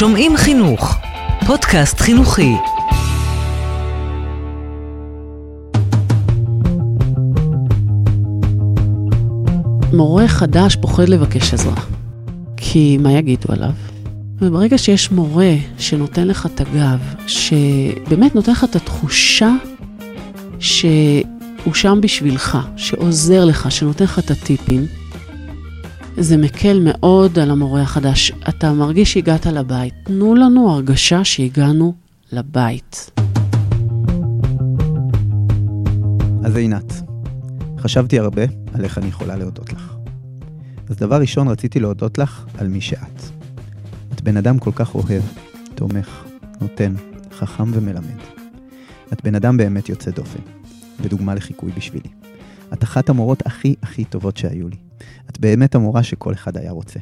שומעים חינוך, פודקאסט חינוכי. מורה חדש פוחד לבקש עזרה, כי מה יגידו עליו? וברגע שיש מורה שנותן לך את הגב, שבאמת נותן לך את התחושה שהוא שם בשבילך, שעוזר לך, שנותן לך את הטיפים, זה מקל מאוד על המורה החדש. אתה מרגיש שהגעת לבית. תנו לנו הרגשה שהגענו לבית. אז עינת, חשבתי הרבה על איך אני יכולה להודות לך. אז דבר ראשון רציתי להודות לך על מי שאת. את בן אדם כל כך אוהב, תומך, נותן, חכם ומלמד. את בן אדם באמת יוצא דופן, ודוגמה לחיקוי בשבילי. את אחת המורות הכי הכי טובות שהיו לי. את באמת המורה שכל אחד היה רוצה.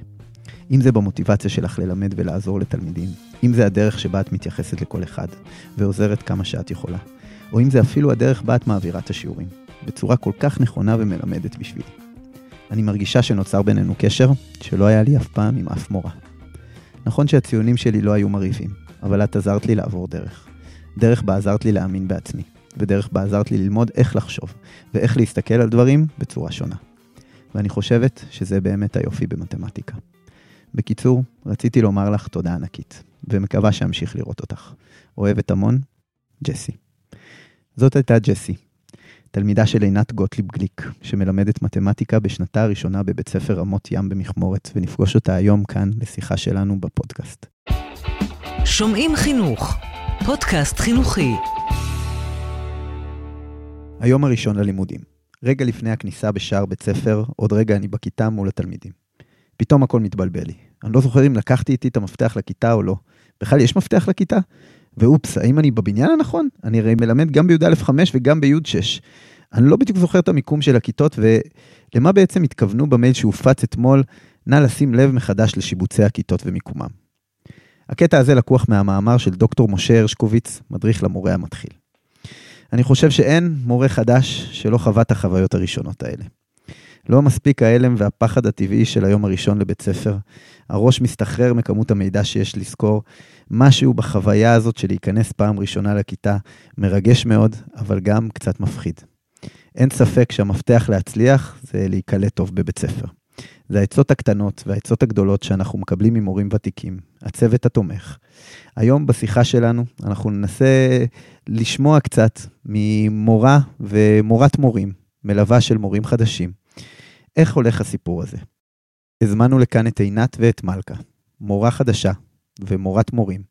אם זה במוטיבציה שלך ללמד ולעזור לתלמידים, אם זה הדרך שבה את מתייחסת לכל אחד, ועוזרת כמה שאת יכולה, או אם זה אפילו הדרך בה את מעבירה את השיעורים, בצורה כל כך נכונה ומלמדת בשבילי. אני מרגישה שנוצר בינינו קשר שלא היה לי אף פעם עם אף מורה. נכון שהציונים שלי לא היו מרהיבים, אבל את עזרת לי לעבור דרך. דרך בה עזרת לי להאמין בעצמי, ודרך בה עזרת לי ללמוד איך לחשוב, ואיך להסתכל על דברים בצורה שונה. ואני חושבת שזה באמת היופי במתמטיקה. בקיצור, רציתי לומר לך תודה ענקית, ומקווה שאמשיך לראות אותך. אוהבת המון, ג'סי. זאת הייתה ג'סי, תלמידה של עינת גוטליב גליק, שמלמדת מתמטיקה בשנתה הראשונה בבית ספר רמות ים במכמורת, ונפגוש אותה היום כאן לשיחה שלנו בפודקאסט. שומעים חינוך, פודקאסט חינוכי. היום הראשון ללימודים. רגע לפני הכניסה בשער בית ספר, עוד רגע אני בכיתה מול התלמידים. פתאום הכל מתבלבל לי. אני לא זוכר אם לקחתי איתי את המפתח לכיתה או לא. בכלל יש מפתח לכיתה? ואופס, האם אני בבניין הנכון? אני הרי מלמד גם בי"א 5 וגם בי"א 6. אני לא בדיוק זוכר את המיקום של הכיתות, ולמה בעצם התכוונו במייל שהופץ אתמול, נא לשים לב מחדש לשיבוצי הכיתות ומיקומם. הקטע הזה לקוח מהמאמר של דוקטור משה הרשקוביץ, מדריך למורה המתחיל. אני חושב שאין מורה חדש שלא חווה את החוויות הראשונות האלה. לא מספיק ההלם והפחד הטבעי של היום הראשון לבית ספר. הראש מסתחרר מכמות המידע שיש לזכור. משהו בחוויה הזאת של להיכנס פעם ראשונה לכיתה מרגש מאוד, אבל גם קצת מפחיד. אין ספק שהמפתח להצליח זה להיקלט טוב בבית ספר. זה העצות הקטנות והעצות הגדולות שאנחנו מקבלים ממורים ותיקים, הצוות התומך. היום בשיחה שלנו אנחנו ננסה לשמוע קצת ממורה ומורת מורים, מלווה של מורים חדשים. איך הולך הסיפור הזה? הזמנו לכאן את עינת ואת מלכה, מורה חדשה ומורת מורים,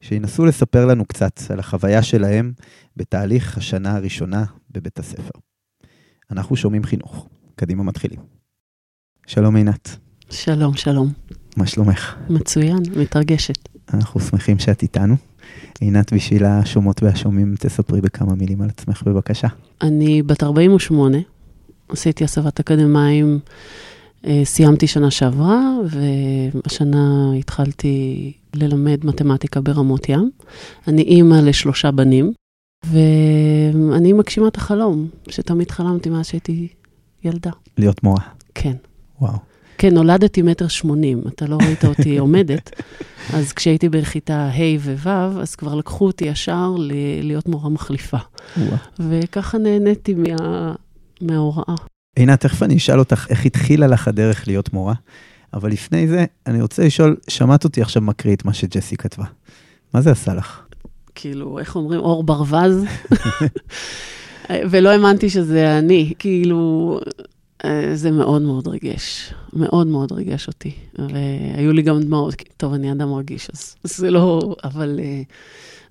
שינסו לספר לנו קצת על החוויה שלהם בתהליך השנה הראשונה בבית הספר. אנחנו שומעים חינוך. קדימה מתחילים. שלום עינת. שלום, שלום. מה שלומך? מצוין, מתרגשת. אנחנו שמחים שאת איתנו. עינת, בשביל השומעות והשומעים, תספרי בכמה מילים על עצמך בבקשה. אני בת 48, עשיתי הסבת אקדמאים, אה, סיימתי שנה שעברה, והשנה התחלתי ללמד מתמטיקה ברמות ים. אני אימא לשלושה בנים, ואני מגשימה את החלום, שתמיד חלמתי מאז שהייתי ילדה. להיות מורה. כן. וואו. כן, נולדתי מטר שמונים, אתה לא ראית אותי עומדת. אז כשהייתי בכיתה ה' וו', אז כבר לקחו אותי ישר להיות מורה מחליפה. וואו. וככה נהניתי מה... מההוראה. עינת, תכף אני אשאל אותך איך התחילה לך הדרך להיות מורה, אבל לפני זה, אני רוצה לשאול, שמעת אותי עכשיו מקריא את מה שג'סי כתבה. מה זה עשה לך? כאילו, איך אומרים, אור ברווז? ולא האמנתי שזה אני, כאילו, זה מאוד מאוד ריגש, מאוד מאוד ריגש אותי. והיו לי גם דמעות, טוב, אני אדם רגיש, אז זה לא, אבל אה,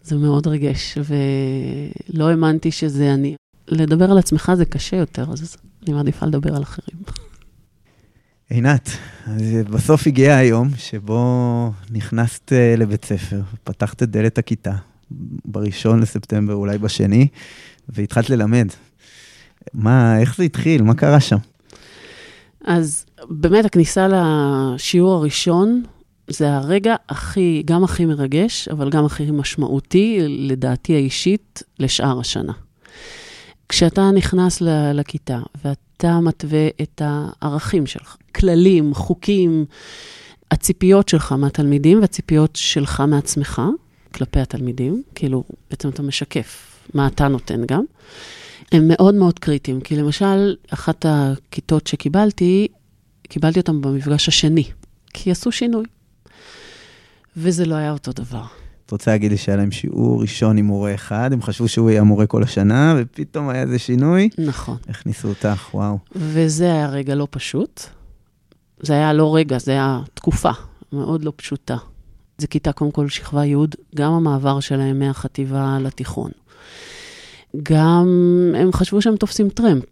זה מאוד ריגש, ולא האמנתי שזה אני. לדבר על עצמך זה קשה יותר, אז אני מעדיפה לדבר על אחרים. עינת, בסוף הגיע היום שבו נכנסת אה, לבית ספר, פתחת את דלת הכיתה, בראשון לספטמבר, אולי בשני, והתחלת ללמד. מה, איך זה התחיל? מה קרה שם? אז באמת, הכניסה לשיעור הראשון, זה הרגע הכי, גם הכי מרגש, אבל גם הכי משמעותי, לדעתי האישית, לשאר השנה. כשאתה נכנס לכיתה ואתה מתווה את הערכים שלך, כללים, חוקים, הציפיות שלך מהתלמידים והציפיות שלך מעצמך כלפי התלמידים, כאילו, בעצם אתה משקף מה אתה נותן גם, הם מאוד מאוד קריטיים. כי למשל, אחת הכיתות שקיבלתי, קיבלתי אותן במפגש השני, כי עשו שינוי. וזה לא היה אותו דבר. את רוצה להגיד לי שהיה להם שיעור ראשון עם מורה אחד, הם חשבו שהוא יהיה מורה כל השנה, ופתאום היה איזה שינוי? נכון. הכניסו אותך, וואו. וזה היה רגע לא פשוט. זה היה לא רגע, זה היה תקופה מאוד לא פשוטה. זה כיתה, קודם כל, שכבה י', גם המעבר שלהם מהחטיבה לתיכון. גם הם חשבו שהם תופסים טרמפ.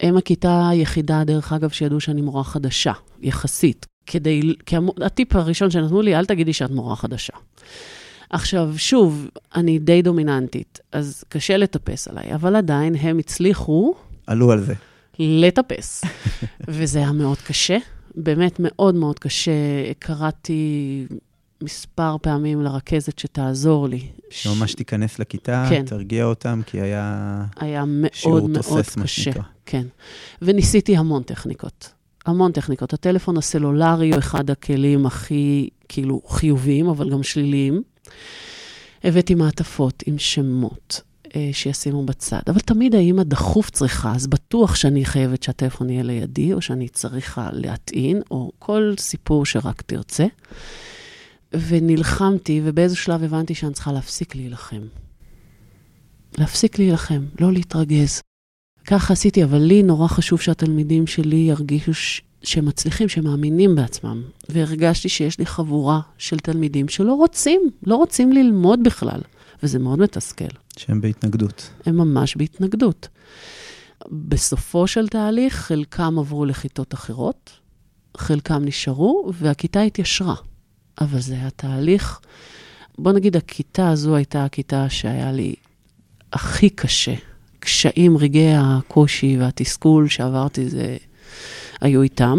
הם הכיתה היחידה, דרך אגב, שידעו שאני מורה חדשה, יחסית. כדי, כי הטיפ הראשון שנתנו לי, אל תגידי שאת מורה חדשה. עכשיו, שוב, אני די דומיננטית, אז קשה לטפס עליי, אבל עדיין הם הצליחו... עלו על זה. לטפס. וזה היה מאוד קשה, באמת מאוד מאוד קשה. קראתי מספר פעמים לרכזת שתעזור לי. שממש תיכנס לכיתה, כן. תרגיע אותם, כי היה... היה מאוד מאוד קשה. כן. וניסיתי המון טכניקות. המון טכניקות. הטלפון הסלולרי הוא אחד הכלים הכי, כאילו, חיוביים, אבל גם שליליים. הבאתי מעטפות עם שמות אה, שישימו בצד, אבל תמיד האמא דחוף צריכה, אז בטוח שאני חייבת שהטלפון יהיה לידי, או שאני צריכה להטעין, או כל סיפור שרק תרצה. ונלחמתי, ובאיזה שלב הבנתי שאני צריכה להפסיק להילחם. להפסיק להילחם, לא להתרגז. ככה עשיתי, אבל לי נורא חשוב שהתלמידים שלי ירגישו ש... שהם מצליחים, שהם מאמינים בעצמם. והרגשתי שיש לי חבורה של תלמידים שלא רוצים, לא רוצים ללמוד בכלל, וזה מאוד מתסכל. שהם בהתנגדות. הם ממש בהתנגדות. בסופו של תהליך, חלקם עברו לכיתות אחרות, חלקם נשארו, והכיתה התיישרה. אבל זה היה תהליך, בוא נגיד, הכיתה הזו הייתה הכיתה שהיה לי הכי קשה. קשיים, רגעי הקושי והתסכול שעברתי, זה היו איתם.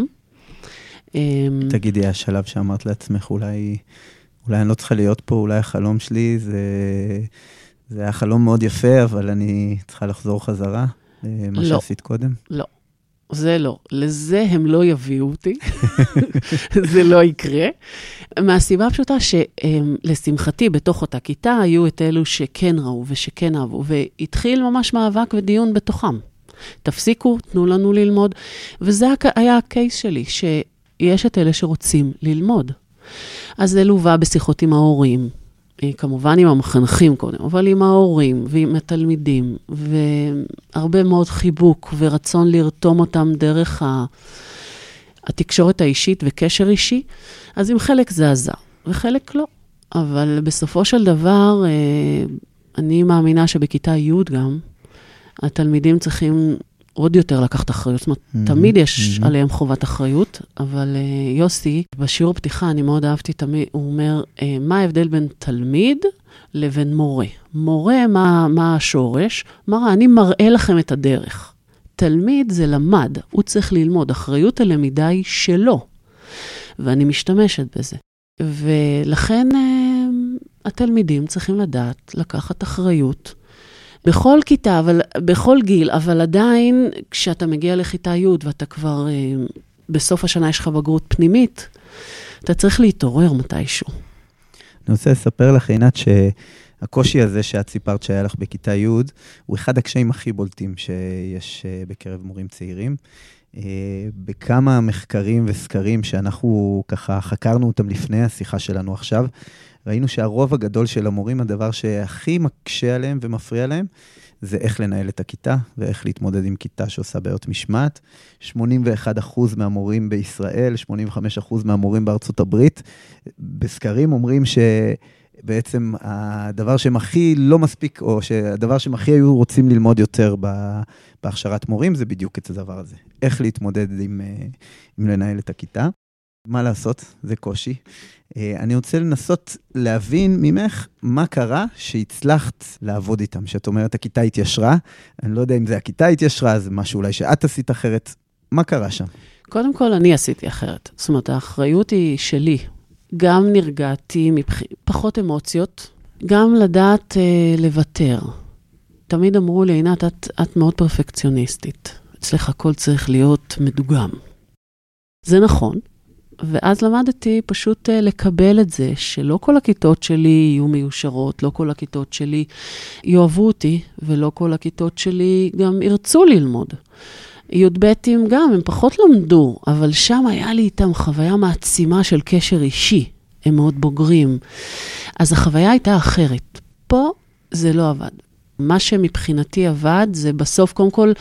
אמ, תגידי, השלב שאמרת לעצמך, אולי, אולי אני לא צריכה להיות פה, אולי החלום שלי זה, זה היה חלום מאוד יפה, אבל אני צריכה לחזור חזרה למה לא, שעשית קודם? לא, זה לא. לזה הם לא יביאו אותי, זה לא יקרה. מהסיבה הפשוטה שלשמחתי, בתוך אותה כיתה היו את אלו שכן ראו ושכן אהבו, והתחיל ממש מאבק ודיון בתוכם. תפסיקו, תנו לנו ללמוד. וזה היה הקייס שלי, שיש את אלה שרוצים ללמוד. אז זה לווה בשיחות עם ההורים, כמובן עם המחנכים קודם, אבל עם ההורים ועם התלמידים, והרבה מאוד חיבוק ורצון לרתום אותם דרך ה... התקשורת האישית וקשר אישי, אז עם חלק זה עזר, וחלק לא. אבל בסופו של דבר, אה, אני מאמינה שבכיתה י' גם, התלמידים צריכים עוד יותר לקחת אחריות. זאת אומרת, mm-hmm, תמיד יש mm-hmm. עליהם חובת אחריות, אבל uh, יוסי, בשיעור פתיחה, אני מאוד אהבתי תמיד, הוא אומר, uh, מה ההבדל בין תלמיד לבין מורה? מורה, מה, מה השורש? מראה, אני מראה לכם את הדרך. תלמיד זה למד, הוא צריך ללמוד, אחריות הלמידה היא שלו, ואני משתמשת בזה. ולכן uh, התלמידים צריכים לדעת לקחת אחריות בכל כיתה, אבל בכל גיל, אבל עדיין, כשאתה מגיע לכיתה י' ואתה כבר, אה, בסוף השנה יש לך בגרות פנימית, אתה צריך להתעורר מתישהו. אני רוצה לספר לך, עינת, שהקושי הזה שאת סיפרת שהיה לך בכיתה י', הוא אחד הקשיים הכי בולטים שיש אה, בקרב מורים צעירים. אה, בכמה מחקרים וסקרים שאנחנו ככה חקרנו אותם לפני השיחה שלנו עכשיו, ראינו שהרוב הגדול של המורים, הדבר שהכי מקשה עליהם ומפריע להם, זה איך לנהל את הכיתה ואיך להתמודד עם כיתה שעושה בעיות משמעת. 81% מהמורים בישראל, 85% מהמורים בארצות הברית, בסקרים אומרים ש... בעצם הדבר שהם הכי לא מספיק, או שהדבר שהם הכי היו רוצים ללמוד יותר בהכשרת מורים, זה בדיוק את הדבר הזה. איך להתמודד עם, אה, עם לנהל את הכיתה. מה לעשות, זה קושי. אה, אני רוצה לנסות להבין ממך מה קרה שהצלחת לעבוד איתם. שאת אומרת, הכיתה התיישרה, אני לא יודע אם זה הכיתה התיישרה, זה משהו אולי שאת עשית אחרת. מה קרה שם? קודם כל, אני עשיתי אחרת. זאת אומרת, האחריות היא שלי. גם נרגעתי מבח... פחות אמוציות, גם לדעת אה, לוותר. תמיד אמרו לי, עינת, את, את מאוד פרפקציוניסטית. אצלך הכל צריך להיות מדוגם. זה נכון, ואז למדתי פשוט אה, לקבל את זה, שלא כל הכיתות שלי יהיו מיושרות, לא כל הכיתות שלי יאהבו אותי, ולא כל הכיתות שלי גם ירצו ללמוד. י"בים גם, הם פחות למדו, אבל שם היה לי איתם חוויה מעצימה של קשר אישי. הם מאוד בוגרים. אז החוויה הייתה אחרת. פה זה לא עבד. מה שמבחינתי עבד זה בסוף, קודם כל,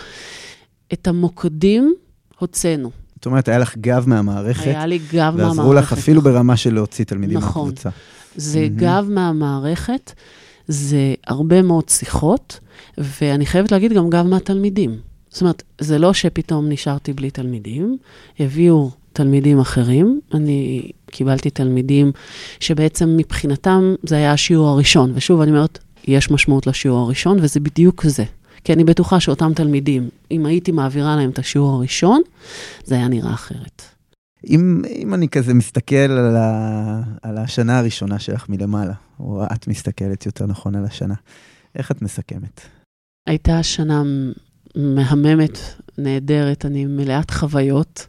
את המוקדים הוצאנו. זאת אומרת, היה לך גב מהמערכת. היה לי גב מהמערכת. ועזרו לך אפילו ברמה של להוציא תלמידים נכון. מהקבוצה. זה mm-hmm. גב מהמערכת, זה הרבה מאוד שיחות, ואני חייבת להגיד גם גב מהתלמידים. זאת אומרת, זה לא שפתאום נשארתי בלי תלמידים, הביאו תלמידים אחרים. אני קיבלתי תלמידים שבעצם מבחינתם זה היה השיעור הראשון. ושוב, אני אומרת, יש משמעות לשיעור הראשון, וזה בדיוק זה. כי אני בטוחה שאותם תלמידים, אם הייתי מעבירה להם את השיעור הראשון, זה היה נראה אחרת. אם, אם אני כזה מסתכל על, ה, על השנה הראשונה שלך מלמעלה, או את מסתכלת יותר נכון על השנה, איך את מסכמת? הייתה שנה מהממת, נהדרת, אני מלאת חוויות.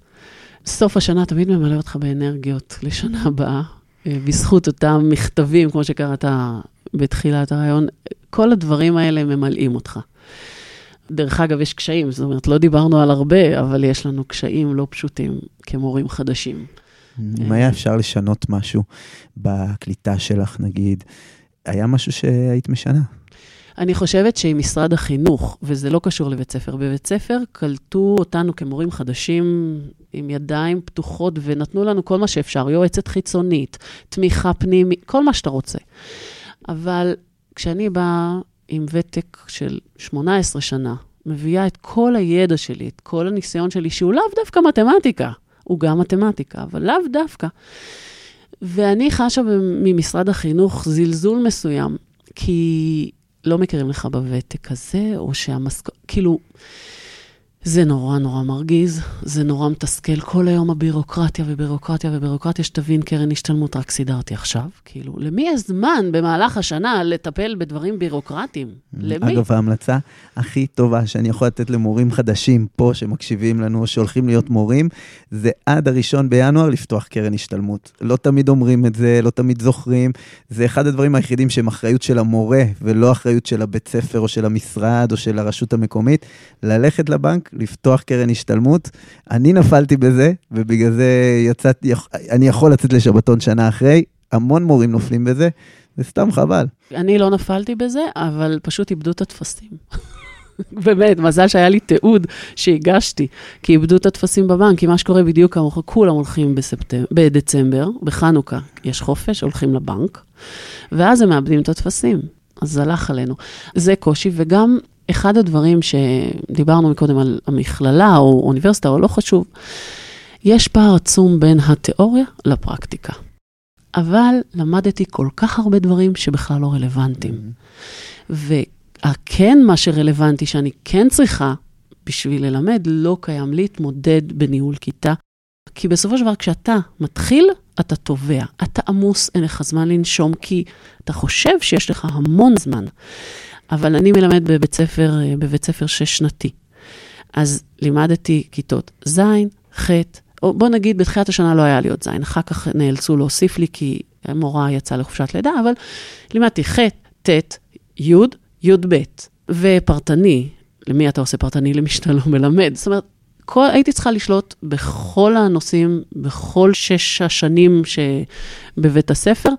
סוף השנה תמיד ממלא אותך באנרגיות לשנה הבאה, אה, בזכות אותם מכתבים, כמו שקראת בתחילת הרעיון, כל הדברים האלה ממלאים אותך. דרך אגב, יש קשיים, זאת אומרת, לא דיברנו על הרבה, אבל יש לנו קשיים לא פשוטים כמורים חדשים. אם היה אפשר לשנות משהו בקליטה שלך, נגיד, היה משהו שהיית משנה? אני חושבת שעם משרד החינוך, וזה לא קשור לבית ספר, בבית ספר קלטו אותנו כמורים חדשים עם ידיים פתוחות ונתנו לנו כל מה שאפשר, יועצת חיצונית, תמיכה פנימית, כל מה שאתה רוצה. אבל כשאני באה עם ותק של 18 שנה, מביאה את כל הידע שלי, את כל הניסיון שלי, שהוא לאו דווקא מתמטיקה, הוא גם מתמטיקה, אבל לאו דווקא. ואני חשה ממשרד החינוך זלזול מסוים, כי לא מכירים לך בוותק הזה, או שהמשכורת, כאילו, זה נורא נורא מרגיז, זה נורא מתסכל. כל היום הבירוקרטיה ובירוקרטיה ובירוקרטיה, שתבין, קרן השתלמות רק סידרתי עכשיו. כאילו, למי יש זמן במהלך השנה לטפל בדברים בירוקרטיים? למי? אגב, ההמלצה הכי טובה שאני יכול לתת למורים חדשים פה, שמקשיבים לנו, שהולכים להיות מורים, זה עד הראשון בינואר לפתוח קרן השתלמות. לא תמיד אומרים את זה, לא תמיד זוכרים. זה אחד הדברים היחידים שהם אחריות של המורה, ולא אחריות של הבית ספר, או של המשרד, או של הרשות המקומית. ללכת לבנק, לפתוח קרן השתלמות. אני נפלתי בזה, ובגלל זה יצאתי, אני יכול לצאת לשבתון שנה אחרי. המון מורים נופלים בזה, זה סתם חבל. אני לא נפלתי בזה, אבל פשוט איבדו את הטפסים. באמת, מזל שהיה לי תיעוד שהגשתי, כי איבדו את הטפסים בבנק, כי מה שקורה בדיוק כמוך, כולם הולכים בספטמבר, בדצמבר, בחנוכה, יש חופש, הולכים לבנק, ואז הם מאבדים את הטפסים. אז זה הלך עלינו. זה קושי, וגם אחד הדברים שדיברנו מקודם על המכללה או אוניברסיטה, או לא חשוב, יש פער עצום בין התיאוריה לפרקטיקה. אבל למדתי כל כך הרבה דברים שבכלל לא רלוונטיים. Mm-hmm. והכן, מה שרלוונטי, שאני כן צריכה בשביל ללמד, לא קיים להתמודד בניהול כיתה. כי בסופו של דבר, כשאתה מתחיל, אתה תובע. אתה עמוס, אין לך זמן לנשום, כי אתה חושב שיש לך המון זמן. אבל אני מלמד בבית ספר, אה, בבית ספר שש-שנתי. אז לימדתי כיתות ז', ח', או בוא נגיד, בתחילת השנה לא היה לי עוד ז', אחר כך נאלצו להוסיף לי כי המורה יצאה לחופשת לידה, אבל לימדתי ח', ט', י', י"ב, ופרטני, למי אתה עושה פרטני? למי שאתה לא מלמד. זאת אומרת, כל, הייתי צריכה לשלוט בכל הנושאים, בכל שש השנים שבבית הספר.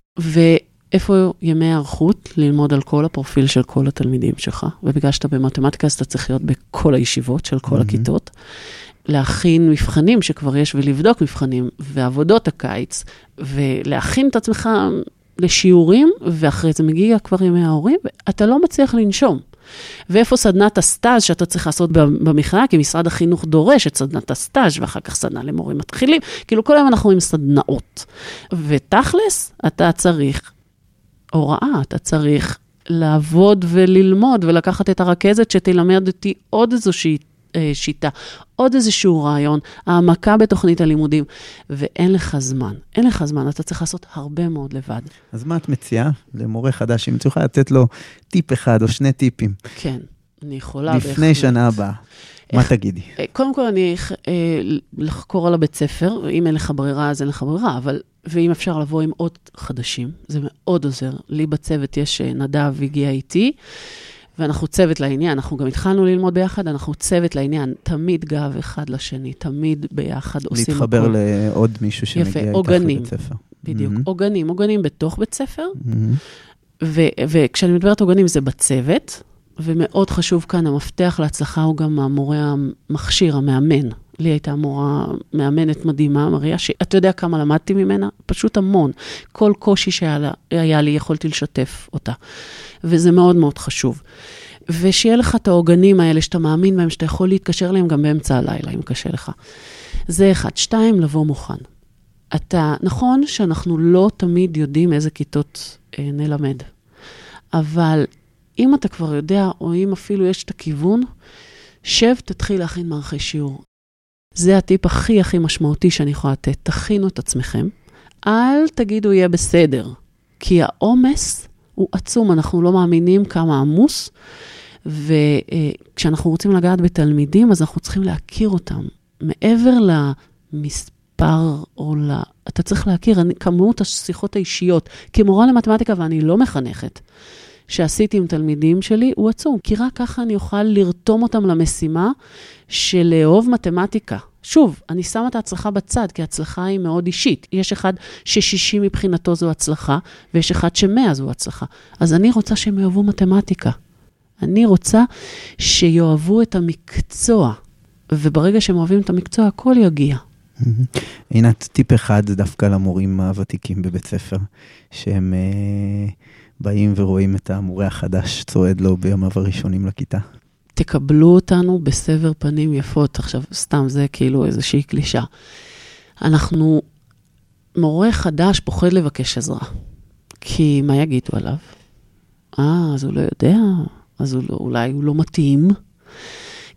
איפה ימי היערכות ללמוד על כל הפרופיל של כל התלמידים שלך? ובגלל שאתה במתמטיקה, אז אתה צריך להיות בכל הישיבות של כל mm-hmm. הכיתות. להכין מבחנים שכבר יש ולבדוק מבחנים, ועבודות הקיץ, ולהכין את עצמך לשיעורים, ואחרי זה מגיע כבר ימי ההורים, ואתה לא מצליח לנשום. ואיפה סדנת הסטאז' שאתה צריך לעשות במכללה, כי משרד החינוך דורש את סדנת הסטאז' ואחר כך סדנה למורים מתחילים, כאילו כל היום אנחנו עם סדנאות. ותכלס, אתה צריך הוראה, אתה צריך לעבוד וללמוד ולקחת את הרכזת שתלמד אותי עוד איזושהי אה, שיטה, עוד איזשהו רעיון, העמקה בתוכנית הלימודים, ואין לך זמן. אין לך זמן, אתה צריך לעשות הרבה מאוד לבד. אז מה את מציעה למורה חדש, אם את יכולה לתת לו טיפ אחד או שני טיפים? כן. אני יכולה בהחלט. לפני שנה הבאה, מה איך- תגידי? אה, קודם כל, אני אה, לחקור על הבית ספר, אם אין לך ברירה, אז אין לך ברירה, אבל, ואם אפשר לבוא עם עוד חדשים, זה מאוד עוזר. לי בצוות יש, אה, נדב הגיע איתי, ואנחנו צוות לעניין, אנחנו גם התחלנו ללמוד ביחד, אנחנו צוות לעניין, תמיד גב אחד לשני, תמיד ביחד עושים להתחבר הכול. לעוד מישהו שמגיע יפה, איתך עוגנים. לבית ספר. בדיוק, מהמם. עוגנים, עוגנים בתוך בית ספר. ו- וכשאני מדברת עוגנים זה בצוות, ומאוד חשוב כאן, המפתח להצלחה הוא גם המורה המכשיר, המאמן. לי הייתה מורה מאמנת מדהימה, מריה, שאתה יודע כמה למדתי ממנה? פשוט המון. כל קושי שהיה לי, יכולתי לשתף אותה. וזה מאוד מאוד חשוב. ושיהיה לך את העוגנים האלה שאתה מאמין בהם, שאתה יכול להתקשר אליהם גם באמצע הלילה, אם קשה לך. זה אחד. שתיים, לבוא מוכן. אתה, נכון שאנחנו לא תמיד יודעים איזה כיתות אה, נלמד, אבל אם אתה כבר יודע, או אם אפילו יש את הכיוון, שב, תתחיל להכין מערכי שיעור. זה הטיפ הכי הכי משמעותי שאני יכולה לתת. תכינו את עצמכם. אל תגידו יהיה בסדר, כי העומס הוא עצום, אנחנו לא מאמינים כמה עמוס, וכשאנחנו רוצים לגעת בתלמידים, אז אנחנו צריכים להכיר אותם. מעבר למספר או ל... אתה צריך להכיר, אני, כמות השיחות האישיות. כמורה למתמטיקה, ואני לא מחנכת, שעשיתי עם תלמידים שלי, הוא עצום, כי רק ככה אני אוכל לרתום אותם למשימה של לאהוב מתמטיקה. שוב, אני שמה את ההצלחה בצד, כי ההצלחה היא מאוד אישית. יש אחד ש-60 מבחינתו זו הצלחה, ויש אחד ש-100 זו הצלחה. אז אני רוצה שהם יאהבו מתמטיקה. אני רוצה שיאהבו את המקצוע, וברגע שהם אוהבים את המקצוע, הכל יגיע. עינת, טיפ אחד דווקא למורים הוותיקים בבית ספר, שהם אה, באים ורואים את המורה החדש צועד לו בימיו הראשונים לכיתה. תקבלו אותנו בסבר פנים יפות. עכשיו, סתם, זה כאילו איזושהי קלישה. אנחנו, מורה חדש פוחד לבקש עזרה, כי מה יגידו עליו? אה, אז הוא לא יודע, אז הוא לא, אולי הוא לא מתאים.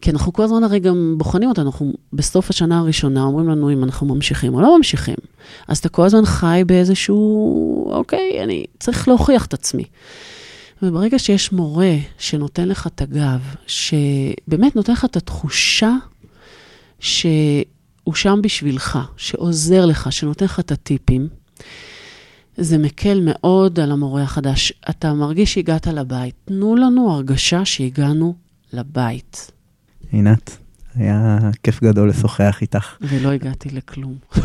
כי אנחנו כל הזמן הרי גם בוחנים אותנו, אנחנו בסוף השנה הראשונה אומרים לנו אם אנחנו ממשיכים או לא ממשיכים. אז אתה כל הזמן חי באיזשהו, אוקיי, אני צריך להוכיח את עצמי. וברגע שיש מורה שנותן לך את הגב, שבאמת נותן לך את התחושה שהוא שם בשבילך, שעוזר לך, שנותן לך את הטיפים, זה מקל מאוד על המורה החדש. אתה מרגיש שהגעת לבית. תנו לנו הרגשה שהגענו לבית. עינת, היה כיף גדול לשוחח איתך. ולא הגעתי לכלום.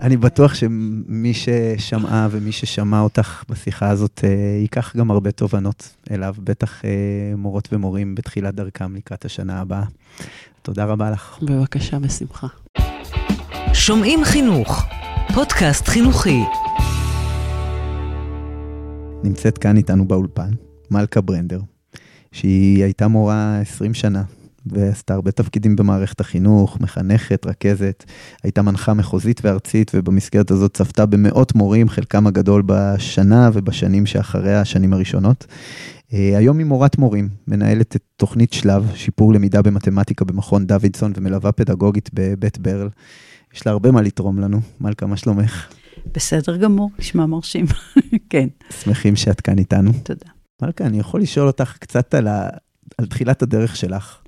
אני בטוח שמי ששמעה ומי ששמע אותך בשיחה הזאת, אה, ייקח גם הרבה תובנות אליו, בטח אה, מורות ומורים בתחילת דרכם לקראת השנה הבאה. תודה רבה לך. בבקשה, בשמחה. שומעים חינוך, פודקאסט חינוכי. נמצאת כאן איתנו באולפן, מלכה ברנדר, שהיא הייתה מורה 20 שנה, ועשתה הרבה תפקידים במערכת החינוך, מחנכת, רכזת, הייתה מנחה מחוזית וארצית, ובמסגרת הזאת צפתה במאות מורים, חלקם הגדול בשנה ובשנים שאחריה, השנים הראשונות. אה, היום היא מורת מורים, מנהלת את תוכנית שלב, שיפור למידה במתמטיקה במכון דוידסון, ומלווה פדגוגית בבית ברל. יש לה הרבה מה לתרום לנו. מלכה, מה שלומך? בסדר גמור, נשמע מרשים. כן, שמחים שאת כאן איתנו. תודה. מלכה, אני יכול לשאול אותך קצת על, ה... על תחילת הדרך שלך.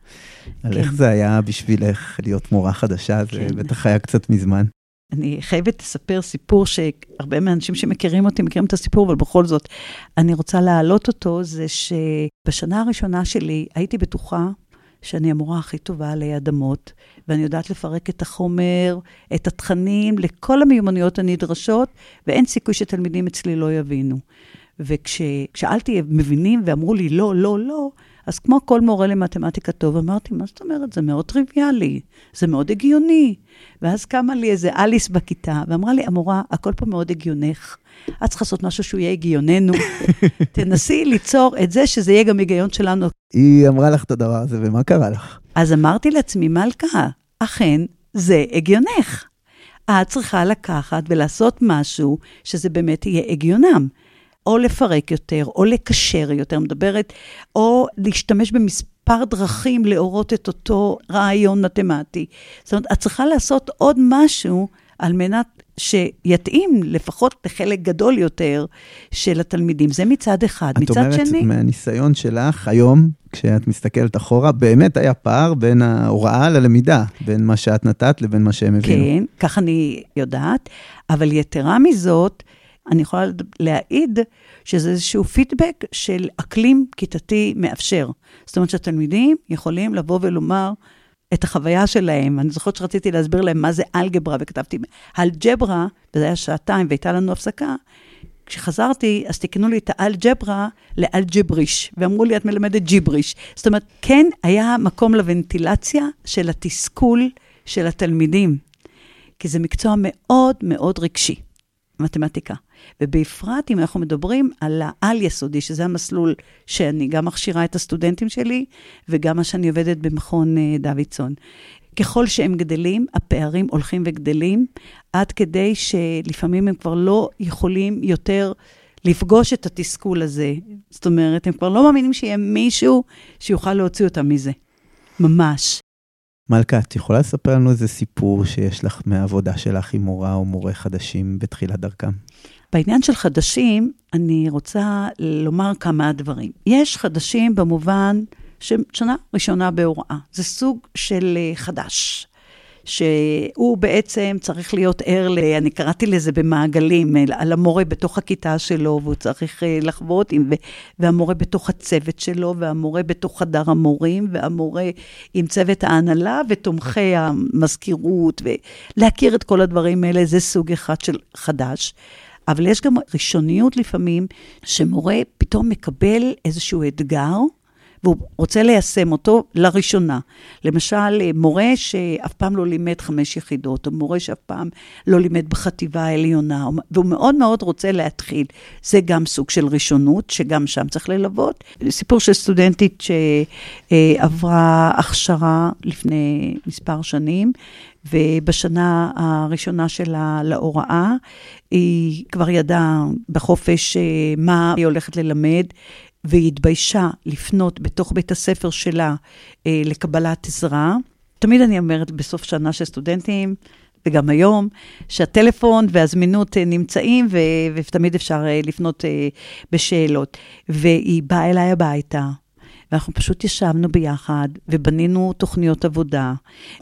על כן. איך זה היה בשבילך להיות מורה חדשה, זה כן. בטח היה קצת מזמן. אני חייבת לספר סיפור שהרבה מהאנשים שמכירים אותי מכירים את הסיפור, אבל בכל זאת, אני רוצה להעלות אותו, זה שבשנה הראשונה שלי הייתי בטוחה שאני המורה הכי טובה עלי אדמות, ואני יודעת לפרק את החומר, את התכנים, לכל המיומנויות הנדרשות, ואין סיכוי שתלמידים אצלי לא יבינו. וכששאלתי, מבינים ואמרו לי לא, לא, לא, אז כמו כל מורה למתמטיקה טוב, אמרתי, מה זאת אומרת? זה מאוד טריוויאלי, זה מאוד הגיוני. ואז קמה לי איזה אליס בכיתה, ואמרה לי, המורה, הכל פה מאוד הגיונך. את צריכה לעשות משהו שהוא יהיה הגיוננו. תנסי ליצור את זה שזה יהיה גם היגיון שלנו. היא אמרה לך את הדבר הזה, ומה קרה לך? אז אמרתי לעצמי, מלכה, אכן, זה הגיונך. את צריכה לקחת ולעשות משהו שזה באמת יהיה הגיונם. או לפרק יותר, או לקשר יותר, מדברת, או להשתמש במספר דרכים להורות את אותו רעיון מתמטי. זאת אומרת, את צריכה לעשות עוד משהו על מנת שיתאים לפחות לחלק גדול יותר של התלמידים. זה מצד אחד. את מצד אומרת, שני... מהניסיון שלך היום, כשאת מסתכלת אחורה, באמת היה פער בין ההוראה ללמידה, בין מה שאת נתת לבין מה שהם הבינו. כן, כך אני יודעת, אבל יתרה מזאת, אני יכולה להעיד שזה איזשהו פידבק של אקלים כיתתי מאפשר. זאת אומרת שהתלמידים יכולים לבוא ולומר את החוויה שלהם. אני זוכרת שרציתי להסביר להם מה זה אלגברה, וכתבתי אלג'ברה, וזה היה שעתיים, והייתה לנו הפסקה. כשחזרתי, אז תיקנו לי את האלג'ברה לאלג'בריש, ואמרו לי, את מלמדת ג'יבריש. זאת אומרת, כן היה מקום לוונטילציה של התסכול של התלמידים, כי זה מקצוע מאוד מאוד רגשי, מתמטיקה. ובפרט אם אנחנו מדברים על העל-יסודי, שזה המסלול שאני גם מכשירה את הסטודנטים שלי, וגם מה שאני עובדת במכון אה, דוידסון. ככל שהם גדלים, הפערים הולכים וגדלים, עד כדי שלפעמים הם כבר לא יכולים יותר לפגוש את התסכול הזה. זאת אומרת, הם כבר לא מאמינים שיהיה מישהו שיוכל להוציא אותם מזה. ממש. מלכה, את יכולה לספר לנו איזה סיפור שיש לך מהעבודה שלך עם מורה או מורה חדשים בתחילת דרכם? בעניין של חדשים, אני רוצה לומר כמה דברים. יש חדשים במובן ששנה ראשונה בהוראה. זה סוג של אה, חדש. שהוא בעצם צריך להיות ער, ל, אני קראתי לזה במעגלים, על המורה בתוך הכיתה שלו, והוא צריך אה, לחוות, עם, והמורה בתוך הצוות שלו, והמורה בתוך חדר המורים, והמורה עם צוות ההנהלה ותומכי המזכירות, ולהכיר את כל הדברים האלה, זה סוג אחד של חדש. אבל יש גם ראשוניות לפעמים, שמורה פתאום מקבל איזשהו אתגר, והוא רוצה ליישם אותו לראשונה. למשל, מורה שאף פעם לא לימד חמש יחידות, או מורה שאף פעם לא לימד בחטיבה העליונה, והוא מאוד מאוד רוצה להתחיל. זה גם סוג של ראשונות, שגם שם צריך ללוות. סיפור של סטודנטית שעברה הכשרה לפני מספר שנים, ובשנה הראשונה שלה להוראה, היא כבר ידעה בחופש אה, מה היא הולכת ללמד, והיא התביישה לפנות בתוך בית הספר שלה אה, לקבלת עזרה. תמיד אני אומרת בסוף שנה של סטודנטים, וגם היום, שהטלפון והזמינות אה, נמצאים, ו- ותמיד אפשר אה, לפנות אה, בשאלות. והיא באה אליי הביתה, ואנחנו פשוט ישבנו ביחד ובנינו תוכניות עבודה.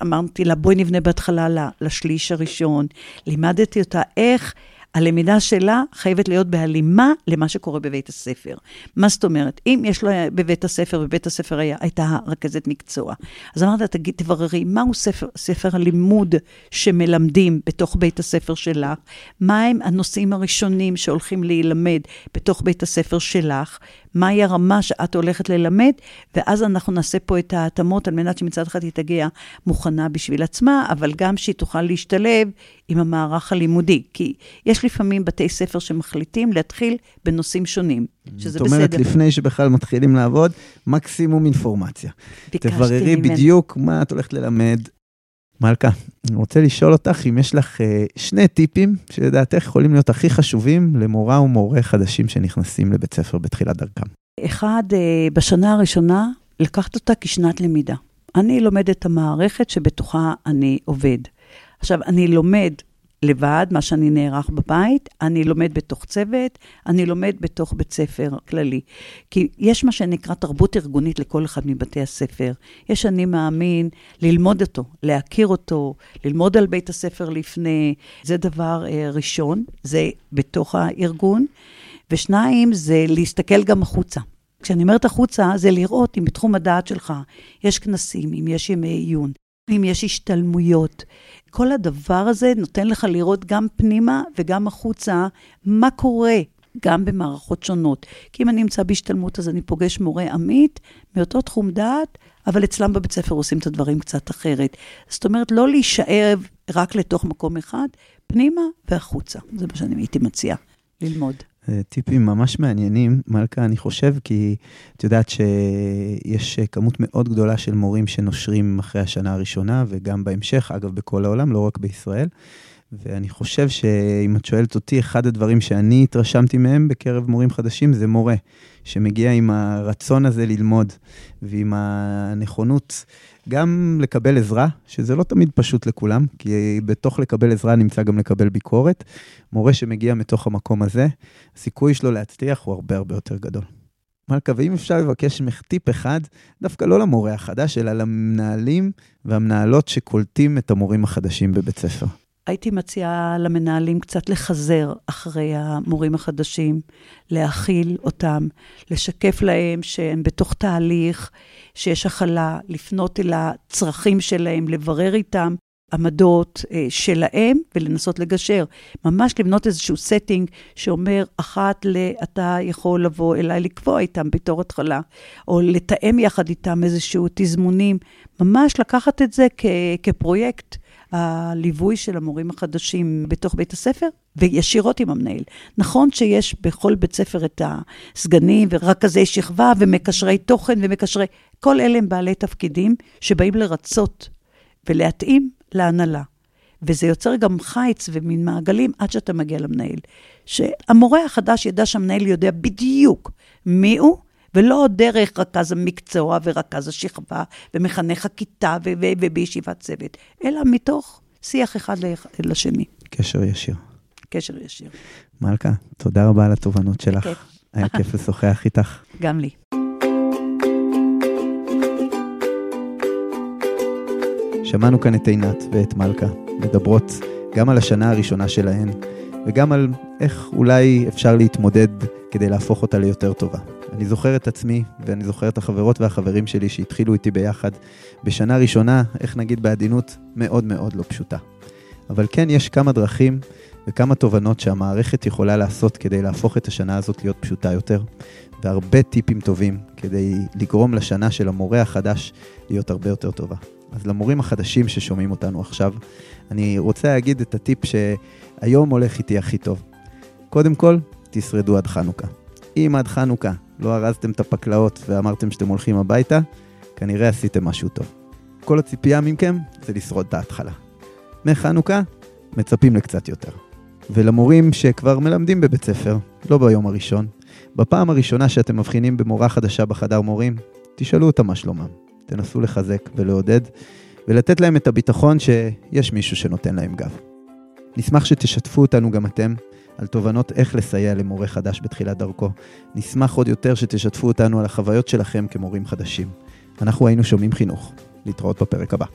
אמרתי לה, בואי נבנה בהתחלה לשליש הראשון. לימדתי אותה איך הלמידה שלה חייבת להיות בהלימה למה שקורה בבית הספר. מה זאת אומרת? אם יש לו בבית הספר, בבית הספר היה, הייתה רכזת מקצוע, אז אמרת, תגיד, תבררי, מהו ספר, ספר הלימוד שמלמדים בתוך בית הספר שלך? מהם הנושאים הראשונים שהולכים להילמד בתוך בית הספר שלך? מהי הרמה שאת הולכת ללמד, ואז אנחנו נעשה פה את ההתאמות על מנת שמצד אחד היא תגיע מוכנה בשביל עצמה, אבל גם שהיא תוכל להשתלב עם המערך הלימודי. כי יש לפעמים בתי ספר שמחליטים להתחיל בנושאים שונים, שזה בסדר. זאת אומרת, לפני שבכלל מתחילים לעבוד, מקסימום אינפורמציה. תבררי ממנו. בדיוק מה את הולכת ללמד. מלכה, אני רוצה לשאול אותך אם יש לך אה, שני טיפים שלדעתך יכולים להיות הכי חשובים למורה ומורה חדשים שנכנסים לבית ספר בתחילת דרכם. אחד, אה, בשנה הראשונה, לקחת אותה כשנת למידה. אני לומד את המערכת שבתוכה אני עובד. עכשיו, אני לומד לבד, מה שאני נערך בבית, אני לומד בתוך צוות, אני לומד בתוך בית ספר כללי. כי יש מה שנקרא תרבות ארגונית לכל אחד מבתי הספר. יש אני מאמין ללמוד אותו, להכיר אותו, ללמוד על בית הספר לפני. זה דבר אה, ראשון, זה בתוך הארגון. ושניים, זה להסתכל גם החוצה. כשאני אומרת החוצה, זה לראות אם בתחום הדעת שלך יש כנסים, אם יש ימי עיון, אם יש השתלמויות. כל הדבר הזה נותן לך לראות גם פנימה וגם החוצה מה קורה, גם במערכות שונות. כי אם אני נמצא בהשתלמות, אז אני פוגש מורה עמית מאותו תחום דעת, אבל אצלם בבית ספר עושים את הדברים קצת אחרת. זאת אומרת, לא להישאר רק לתוך מקום אחד, פנימה והחוצה. זה מה שאני הייתי מציעה, ללמוד. אה, טיפים ממש מעניינים, מלכה, אני חושב, כי את יודעת שיש אה, כמות מאוד גדולה של מורים שנושרים אחרי השנה הראשונה, וגם בהמשך, אגב, בכל העולם, לא רק בישראל. ואני חושב שאם את שואלת אותי, אחד הדברים שאני התרשמתי מהם בקרב מורים חדשים זה מורה, שמגיע עם הרצון הזה ללמוד, ועם הנכונות גם לקבל עזרה, שזה לא תמיד פשוט לכולם, כי בתוך לקבל עזרה נמצא גם לקבל ביקורת. מורה שמגיע מתוך המקום הזה, הסיכוי שלו להצליח הוא הרבה הרבה יותר גדול. מלכה, ואם אפשר לבקש ממך טיפ אחד, דווקא לא למורה החדש, אלא למנהלים והמנהלות שקולטים את המורים החדשים בבית ספר. הייתי מציעה למנהלים קצת לחזר אחרי המורים החדשים, להכיל אותם, לשקף להם שהם בתוך תהליך, שיש הכלה, לפנות אל הצרכים שלהם, לברר איתם עמדות אה, שלהם ולנסות לגשר. ממש לבנות איזשהו setting שאומר, אחת ל... אתה יכול לבוא אליי לקבוע איתם בתור התחלה, או לתאם יחד איתם איזשהו תזמונים. ממש לקחת את זה כ... כפרויקט. הליווי של המורים החדשים בתוך בית הספר, וישירות עם המנהל. נכון שיש בכל בית ספר את הסגנים ורכזי שכבה ומקשרי תוכן ומקשרי... כל אלה הם בעלי תפקידים שבאים לרצות ולהתאים להנהלה. וזה יוצר גם חיץ ומין מעגלים עד שאתה מגיע למנהל. שהמורה החדש ידע שהמנהל יודע בדיוק מי הוא, ולא דרך רכז המקצוע ורכז השכבה ומחנך הכיתה ובישיבת צוות, אלא מתוך שיח אחד לשני. קשר ישיר. קשר ישיר. מלכה, תודה רבה על התובנות שלך. כיף. היה כיף לשוחח איתך. גם לי. שמענו כאן את עינת ואת מלכה, מדברות גם על השנה הראשונה שלהן, וגם על איך אולי אפשר להתמודד כדי להפוך אותה ליותר טובה. אני זוכר את עצמי, ואני זוכר את החברות והחברים שלי שהתחילו איתי ביחד בשנה ראשונה, איך נגיד בעדינות, מאוד מאוד לא פשוטה. אבל כן, יש כמה דרכים וכמה תובנות שהמערכת יכולה לעשות כדי להפוך את השנה הזאת להיות פשוטה יותר, והרבה טיפים טובים כדי לגרום לשנה של המורה החדש להיות הרבה יותר טובה. אז למורים החדשים ששומעים אותנו עכשיו, אני רוצה להגיד את הטיפ שהיום הולך איתי הכי טוב. קודם כל, תשרדו עד חנוכה. אם עד חנוכה לא ארזתם את הפקלאות ואמרתם שאתם הולכים הביתה, כנראה עשיתם משהו טוב. כל הציפייה מכם זה לשרוד את ההתחלה. מחנוכה, מצפים לקצת יותר. ולמורים שכבר מלמדים בבית ספר, לא ביום הראשון, בפעם הראשונה שאתם מבחינים במורה חדשה בחדר מורים, תשאלו אותם מה שלומם. תנסו לחזק ולעודד, ולתת להם את הביטחון שיש מישהו שנותן להם גב. נשמח שתשתפו אותנו גם אתם על תובנות איך לסייע למורה חדש בתחילת דרכו. נשמח עוד יותר שתשתפו אותנו על החוויות שלכם כמורים חדשים. אנחנו היינו שומעים חינוך. להתראות בפרק הבא.